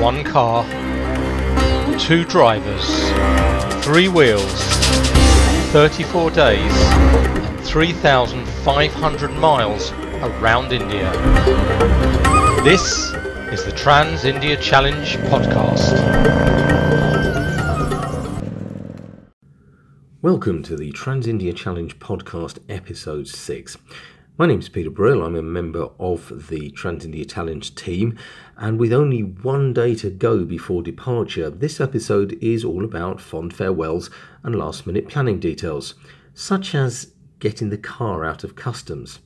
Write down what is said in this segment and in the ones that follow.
One car, two drivers, three wheels, 34 days, and 3,500 miles around India. This is the Trans India Challenge podcast. Welcome to the Trans India Challenge podcast, episode 6. My name is Peter Brill. I'm a member of the Trans India Challenge team, and with only one day to go before departure, this episode is all about fond farewells and last minute planning details, such as getting the car out of customs.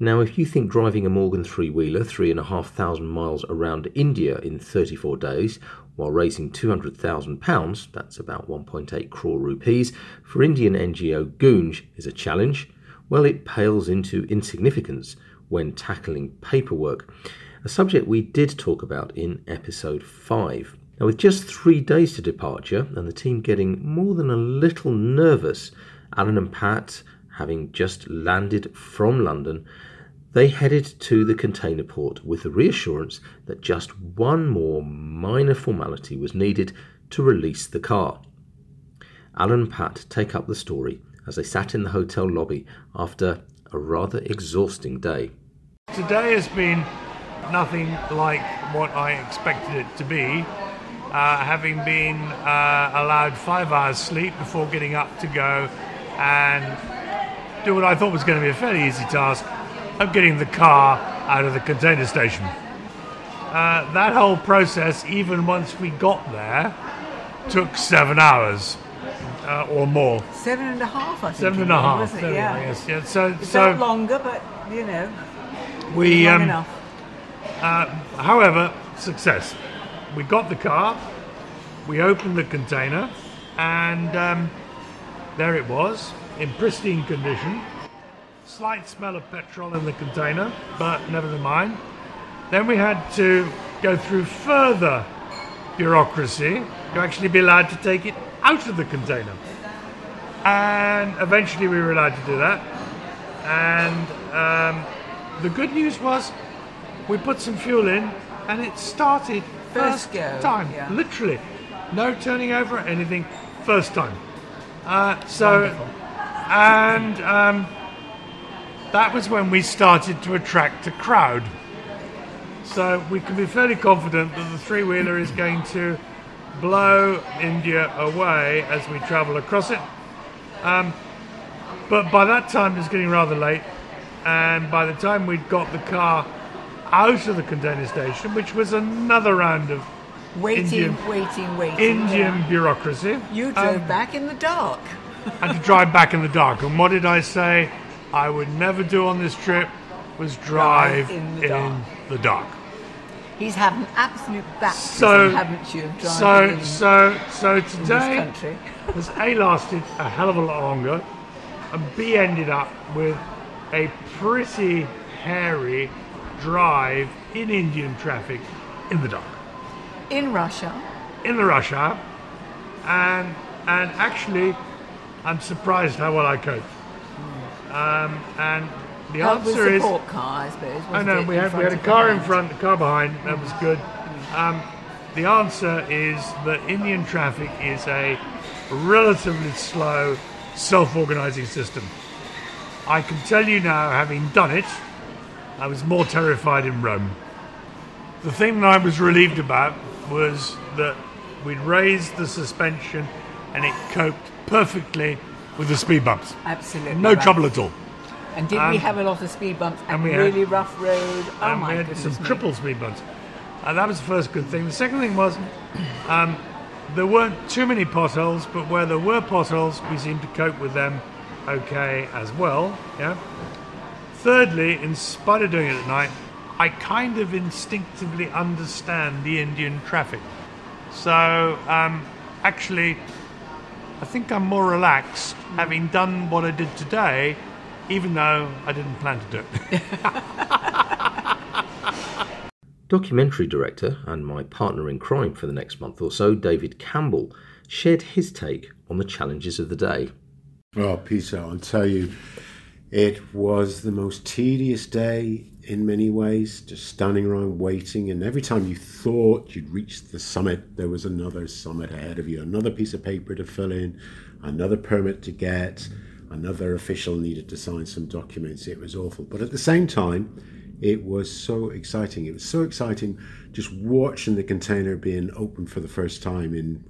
Now, if you think driving a Morgan three wheeler three and a half thousand miles around India in 34 days while raising £200,000, that's about 1.8 crore rupees, for Indian NGO Goonj is a challenge, well, it pales into insignificance when tackling paperwork, a subject we did talk about in episode 5. Now, with just three days to departure and the team getting more than a little nervous, Alan and Pat, having just landed from London, they headed to the container port with the reassurance that just one more minor formality was needed to release the car. Alan and Pat take up the story as they sat in the hotel lobby after a rather exhausting day. Today has been nothing like what I expected it to be. Uh, having been uh, allowed five hours sleep before getting up to go and do what I thought was going to be a fairly easy task of getting the car out of the container station. Uh, that whole process, even once we got there, took seven hours uh, or more. Seven and a half, I think. Seven and a half. wasn't it? Yeah. yes, yeah. So, It so longer, but you know, we, long um, enough. uh, however, success. We got the car, we opened the container, and um, there it was in pristine condition. Slight smell of petrol in the container, but never mind. Then we had to go through further bureaucracy to actually be allowed to take it out of the container. And eventually we were allowed to do that. And um, the good news was we put some fuel in and it started First first, go, time. yeah. Literally. No turning over, anything, first time. Uh, so, Wonderful. and um, that was when we started to attract a crowd. So we can be fairly confident that the three wheeler is going to blow India away as we travel across it. Um, but by that time it's getting rather late, and by the time we'd got the car out of the container station, which was another round of waiting, Indian- waiting, waiting. Indian yeah. bureaucracy, You drove um, back in the dark. and to drive back in the dark. And what did I say? I would never do on this trip was drive, Drive in in, dark. the dark. He's had an absolute baptism, So, haven't you, of so, so, so today has A lasted a hell of a lot longer, and B ended up with a pretty hairy drive in Indian traffic in the dark, In Russia, in the Russia, and and actually, I'm surprised how well I coped. Um, and the help answer is car, I suppose. I wasn't know we had we had a car in front, a car behind. That was good. Um, the answer is that Indian traffic is a relatively slow, self-organizing system. I can tell you now, having done it, I was more terrified in Rome. The thing that I was relieved about was that we'd raised the suspension and it coped perfectly with the speed bumps. Absolutely. No right. trouble at all. And did Um, we have a lot of speed bumps and, we had- really rough road? Oh and my we had goodness some me. triple speed bumps. And that was the first good thing. The second thing was um, there weren't too many potholes, but where there were potholes, we seemed to cope with them okay as well. Yeah. Thirdly, in spite of doing it at night, I kind of instinctively understand the Indian traffic. So um, actually, I think I'm more relaxed having done what I did today, even though I didn't plan to do it. Documentary director and my partner in crime for the next month or so, David Campbell, shared his take on the challenges of the day. Oh, Peter, I'll tell you, It was the most tedious day in many ways, just standing around waiting. And every time you thought you'd reached the summit, there was another summit ahead of you, another piece of paper to fill in, another permit to get, another official needed to sign some documents. It was awful. But at the same time, it was so exciting. It was so exciting just watching the container being opened for the first time in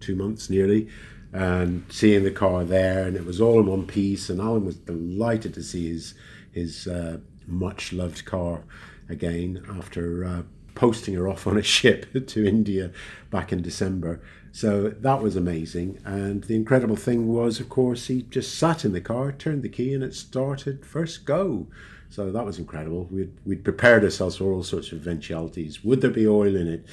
two months nearly and seeing the car there, and it was all in one piece. And Alan was delighted to see his his uh, much loved car again after uh, posting her off on a ship to India back in December. So that was amazing. And the incredible thing was, of course, he just sat in the car, turned the key, and it started first go. So that was incredible. We'd, we'd prepared ourselves for all sorts of eventualities. Would there be oil in it?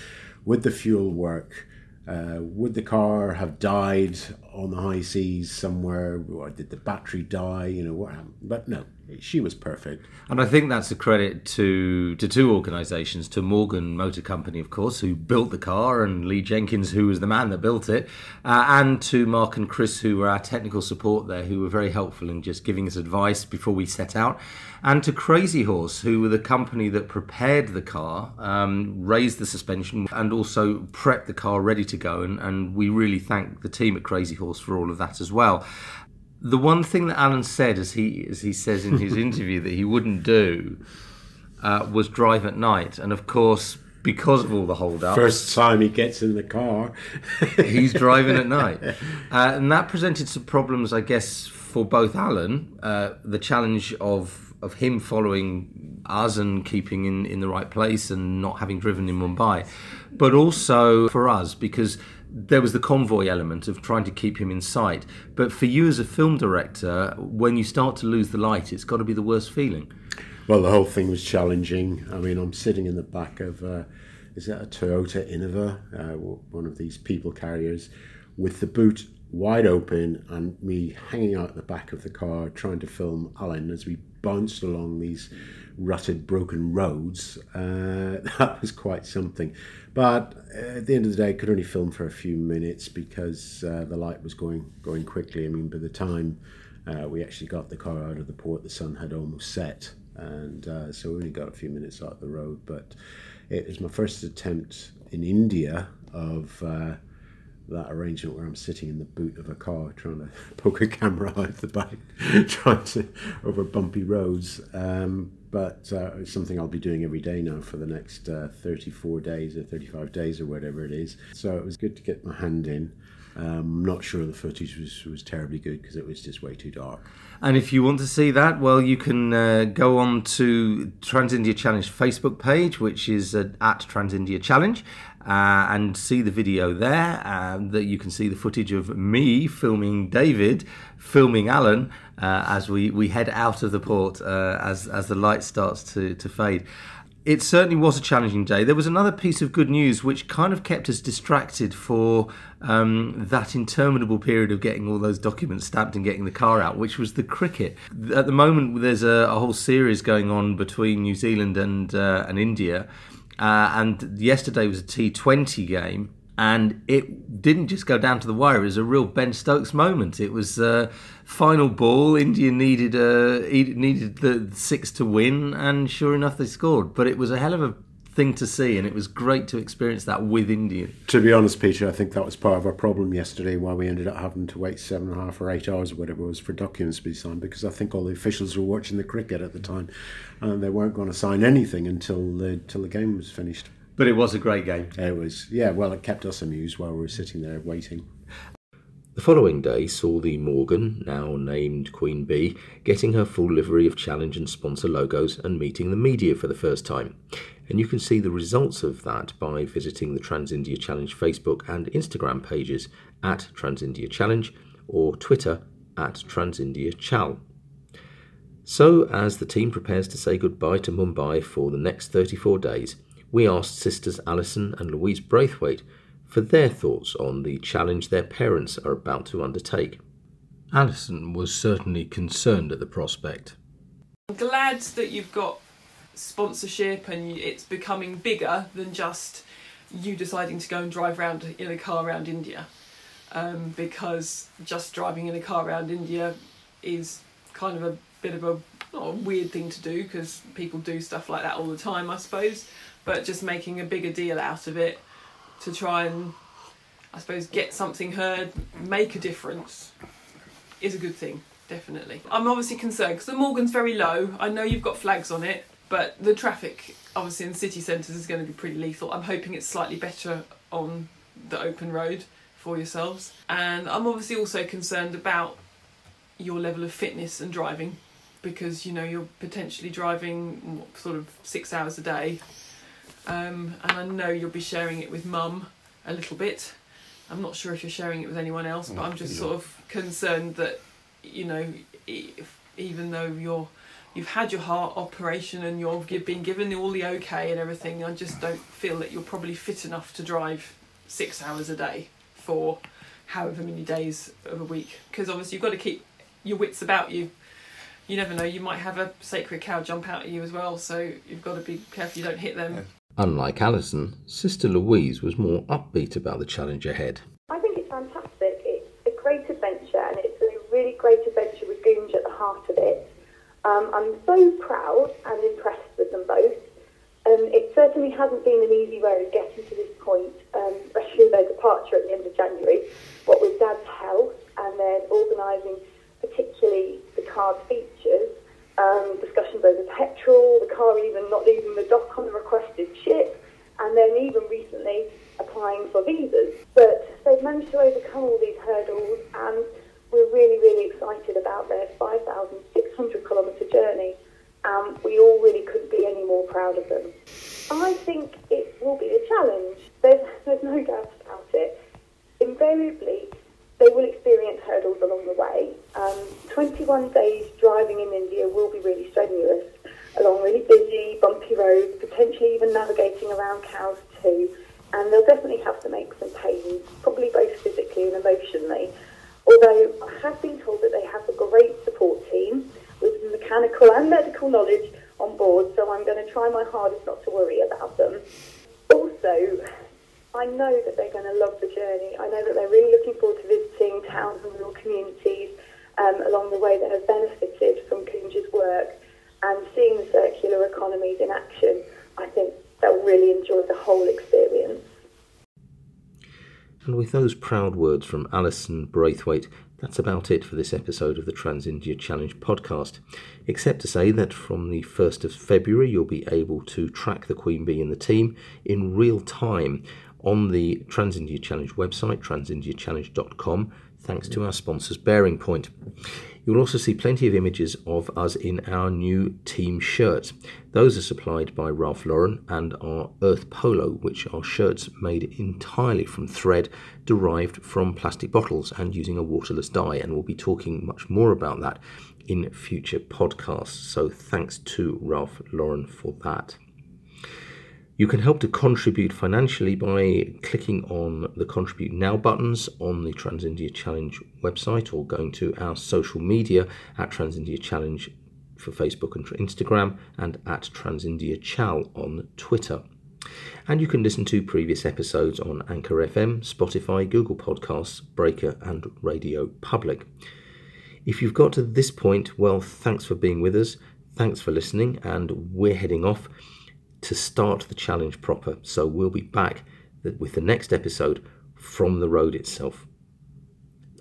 Would the fuel work? Uh, would the car have died on the high seas somewhere, or did the battery die? You know what happened? But no, she was perfect. And I think that's a credit to to two organisations, to Morgan Motor Company, of course, who built the car, and Lee Jenkins, who was the man that built it, uh, and to Mark and Chris, who were our technical support there, who were very helpful in just giving us advice before we set out, and to Crazy Horse, who were the company that prepared the car, um, raised the suspension, and also prepped the car ready to go. And, and we really thank the team at Crazy Horse for all of that as well. The one thing that Alan said, as he as he says in his interview, that he wouldn't do uh, was drive at night, and of course, because of all the hold-ups, First time he gets in the car, he's driving at night, uh, and that presented some problems, I guess, for both Alan. Uh, the challenge of of him following us and keeping in in the right place and not having driven in Mumbai, but also for us because there was the convoy element of trying to keep him in sight. But for you as a film director, when you start to lose the light, it's got to be the worst feeling. Well, the whole thing was challenging. I mean, I'm sitting in the back of, uh, is that a Toyota Innova, uh, one of these people carriers, with the boot wide open and me hanging out the back of the car trying to film Alan as we bounced along these rutted, broken roads. Uh, that was quite something. But at the end of the day, I could only film for a few minutes because uh, the light was going going quickly. I mean, by the time uh, we actually got the car out of the port, the sun had almost set, and uh, so we only got a few minutes out the road. But it was my first attempt in India of uh, that arrangement where I'm sitting in the boot of a car trying to poke a camera out the back, trying to over bumpy roads. Um, but uh, it's something I'll be doing every day now for the next uh, 34 days or 35 days or whatever it is. So it was good to get my hand in. Um, I'm not sure the footage was, was terribly good because it was just way too dark. And if you want to see that, well, you can uh, go on to Trans India Challenge Facebook page, which is uh, at Trans India Challenge, uh, and see the video there. Um, that you can see the footage of me filming David, filming Alan uh, as we, we head out of the port uh, as as the light starts to to fade. It certainly was a challenging day. There was another piece of good news which kind of kept us distracted for um, that interminable period of getting all those documents stamped and getting the car out, which was the cricket. At the moment, there's a, a whole series going on between New Zealand and uh, and India, uh, and yesterday was a T20 game and it didn't just go down to the wire. It was a real Ben Stokes moment. It was uh, final ball. India needed uh, needed the six to win, and sure enough, they scored. But it was a hell of a thing to see, and it was great to experience that with Indian. To be honest, Peter, I think that was part of our problem yesterday. Why we ended up having to wait seven and a half or eight hours or whatever it was for documents to be signed, because I think all the officials were watching the cricket at the time, and they weren't going to sign anything until the, until the game was finished. But it was a great game. It was, yeah, well, it kept us amused while we were sitting there waiting. The following day saw the Morgan, now named Queen Bee, getting her full livery of challenge and sponsor logos and meeting the media for the first time. And you can see the results of that by visiting the Trans India Challenge Facebook and Instagram pages at Trans India Challenge or Twitter at Transindia Chal. So, as the team prepares to say goodbye to Mumbai for the next 34 days, we asked sisters Alison and Louise Braithwaite for their thoughts on the challenge their parents are about to undertake. Alison was certainly concerned at the prospect. I'm glad that you've got sponsorship and it's becoming bigger than just you deciding to go and drive around in a car around India. Um, because just driving in a car around India is kind of a bit of a a weird thing to do because people do stuff like that all the time, I suppose. But just making a bigger deal out of it to try and, I suppose, get something heard, make a difference, is a good thing. Definitely. I'm obviously concerned because the Morgan's very low. I know you've got flags on it, but the traffic, obviously, in city centres is going to be pretty lethal. I'm hoping it's slightly better on the open road for yourselves. And I'm obviously also concerned about your level of fitness and driving because you know you're potentially driving sort of six hours a day um, and I know you'll be sharing it with mum a little bit I'm not sure if you're sharing it with anyone else but I'm just sort of concerned that you know even though you're you've had your heart operation and you're you've been given all the okay and everything I just don't feel that you're probably fit enough to drive six hours a day for however many days of a week because obviously you've got to keep your wits about you you never know you might have a sacred cow jump out at you as well so you've got to be careful you don't hit them Unlike Alison, Sister Louise was more upbeat about the challenge ahead. I think it's fantastic. It's a great adventure, and it's a really great adventure with Goonj at the heart of it. Um, I'm so proud and impressed with them both. Um, it certainly hasn't been an easy road getting to this point, um, especially their departure at the end of January. What with Dad's health and then organising particularly the card features, um, discussions over petrol, the car even not leaving the dock on the requested ship, and then even recently applying for visas. But they've managed to overcome all these hurdles, and we're really, really excited about their 5,600 kilometre journey. Um, we all really couldn't be any more proud of them. I think it will be a challenge. There's, there's no doubt about it. Invariably, they will experience hurdles along the way. Um, 21 days driving in India will be really strenuous, along really busy, bumpy roads, potentially even navigating around cows too. And they'll definitely have to make some pains, probably both physically and emotionally. Although I have been told that they have a great support team with mechanical knowledge on board, so I'm going to try my hardest not to worry about them. Also, I know that they're going to love the journey. I know that they're really looking forward to visiting towns and rural communities um, along the way that have benefited from Goonj's work and seeing the circular economies in action. I think they'll really enjoy the whole experience. And with those proud words from Alison Braithwaite, that's about it for this episode of the Trans India Challenge podcast. Except to say that from the 1st of February, you'll be able to track the Queen Bee and the team in real time on the Trans India Challenge website, transindiachallenge.com, thanks to our sponsors BearingPoint. You'll also see plenty of images of us in our new team shirts. Those are supplied by Ralph Lauren and are Earth Polo, which are shirts made entirely from thread derived from plastic bottles and using a waterless dye. And we'll be talking much more about that in future podcasts. So thanks to Ralph Lauren for that. You can help to contribute financially by clicking on the Contribute Now buttons on the Trans India Challenge website or going to our social media at Trans India Challenge for Facebook and Instagram and at Transindia Chal on Twitter. And you can listen to previous episodes on Anchor FM, Spotify, Google Podcasts, Breaker, and Radio Public. If you've got to this point, well, thanks for being with us. Thanks for listening, and we're heading off to start the challenge proper. So we'll be back with the next episode from the road itself.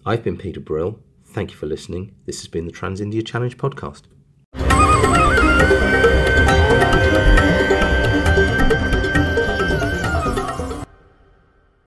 I've been Peter Brill. Thank you for listening. This has been the Trans India Challenge podcast.